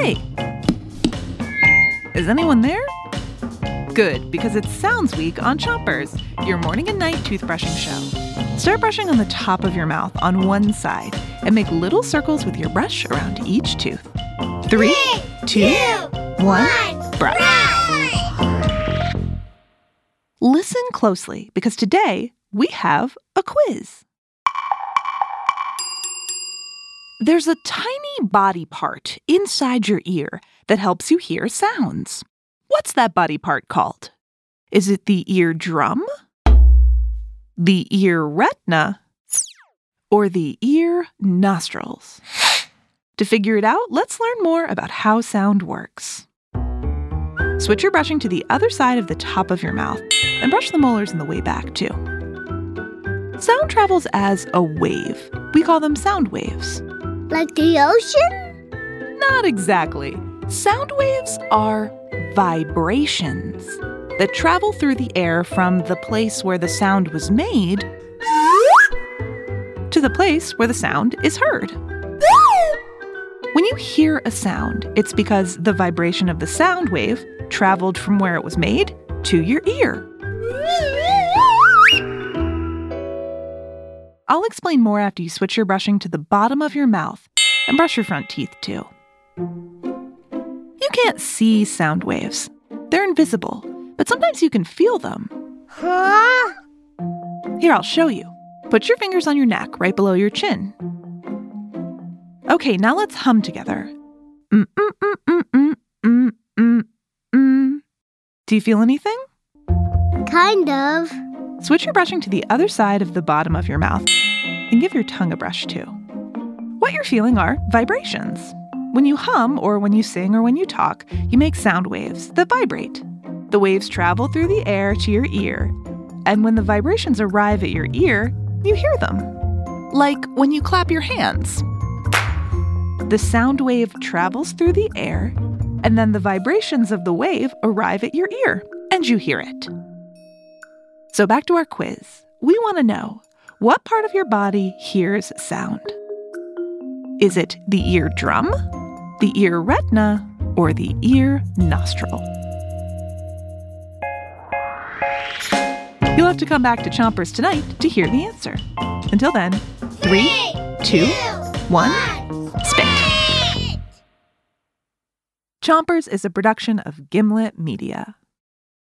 Hey! Is anyone there? Good, because it's Sounds Week on Chompers, your morning and night toothbrushing show. Start brushing on the top of your mouth on one side and make little circles with your brush around each tooth. Three, two, one, brush. Listen closely because today we have a quiz. There's a tiny body part inside your ear that helps you hear sounds. What's that body part called? Is it the eardrum? The ear retina? Or the ear nostrils? To figure it out, let's learn more about how sound works. Switch your brushing to the other side of the top of your mouth and brush the molars in the way back, too. Sound travels as a wave. We call them sound waves. Like the ocean? Not exactly. Sound waves are vibrations that travel through the air from the place where the sound was made to the place where the sound is heard. When you hear a sound, it's because the vibration of the sound wave traveled from where it was made to your ear. I'll explain more after you switch your brushing to the bottom of your mouth and brush your front teeth too. You can't see sound waves, they're invisible, but sometimes you can feel them. Huh? Here, I'll show you. Put your fingers on your neck right below your chin. Okay, now let's hum together. Mm, mm, mm. Do you feel anything? Kind of. Switch your brushing to the other side of the bottom of your mouth and give your tongue a brush too. What you're feeling are vibrations. When you hum, or when you sing, or when you talk, you make sound waves that vibrate. The waves travel through the air to your ear, and when the vibrations arrive at your ear, you hear them. Like when you clap your hands. The sound wave travels through the air, and then the vibrations of the wave arrive at your ear, and you hear it. So, back to our quiz. We want to know what part of your body hears sound? Is it the eardrum, the ear retina, or the ear nostril? You'll have to come back to Chompers tonight to hear the answer. Until then, three, two, one, spit. Chompers is a production of Gimlet Media.